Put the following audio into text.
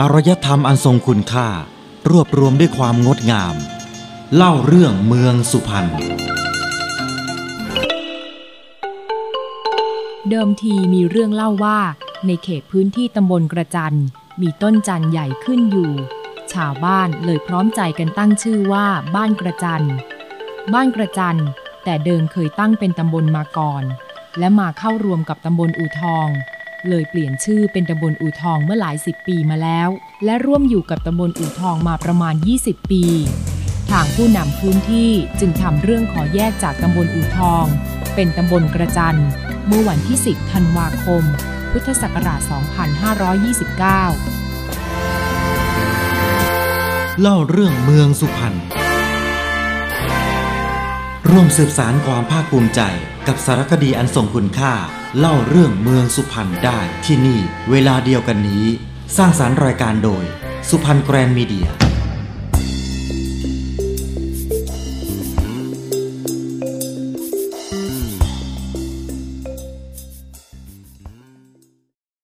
อารยธรรมอันทรงคุณค่า รวบรวมด้วยความงดงาม เล่าเรื่องเมืองสุพรรณเดิมทีมีเรื่องเล่าว่า ในเขตพื้นที่ตำบลกระจัน มีต้นจันใหญ่ขึ้นอยู่ ชาวบ้านเลยพร้อมใจกันตั้งชื่อว่าบ้านกระจัน บ้านกระจัน แต่เดิมเคยตั้งเป็นตำบลมาก่อน และมาเข้ารวมกับตำบลอูทอง เลยเปลี่ยนชื่อเป็นตำบลอู่ทองเมื่อหลายสิบปีมาแล้ว และร่วมอยู่กับตำบลอู่ทองมาประมาณ 20 ปี ทางผู้นำพื้นที่จึงทำเรื่องขอแยกจากตำบลอู่ทอง เป็นตำบลกระจันเมื่อวันที่ 10 ธันวาคม พุทธศักราช 2529 เล่าเรื่องเมืองสุพรรณ ร่วมสืบสารความภาคภูมิใจ กับสารคดีอันทรงคุณค่า เล่าเรื่องเมืองสุพรรณได้ที่นี่ เวลาเดียวกันนี้ สร้างสารรค์รายการโดย สุพรรณแกรนด์มีเดีย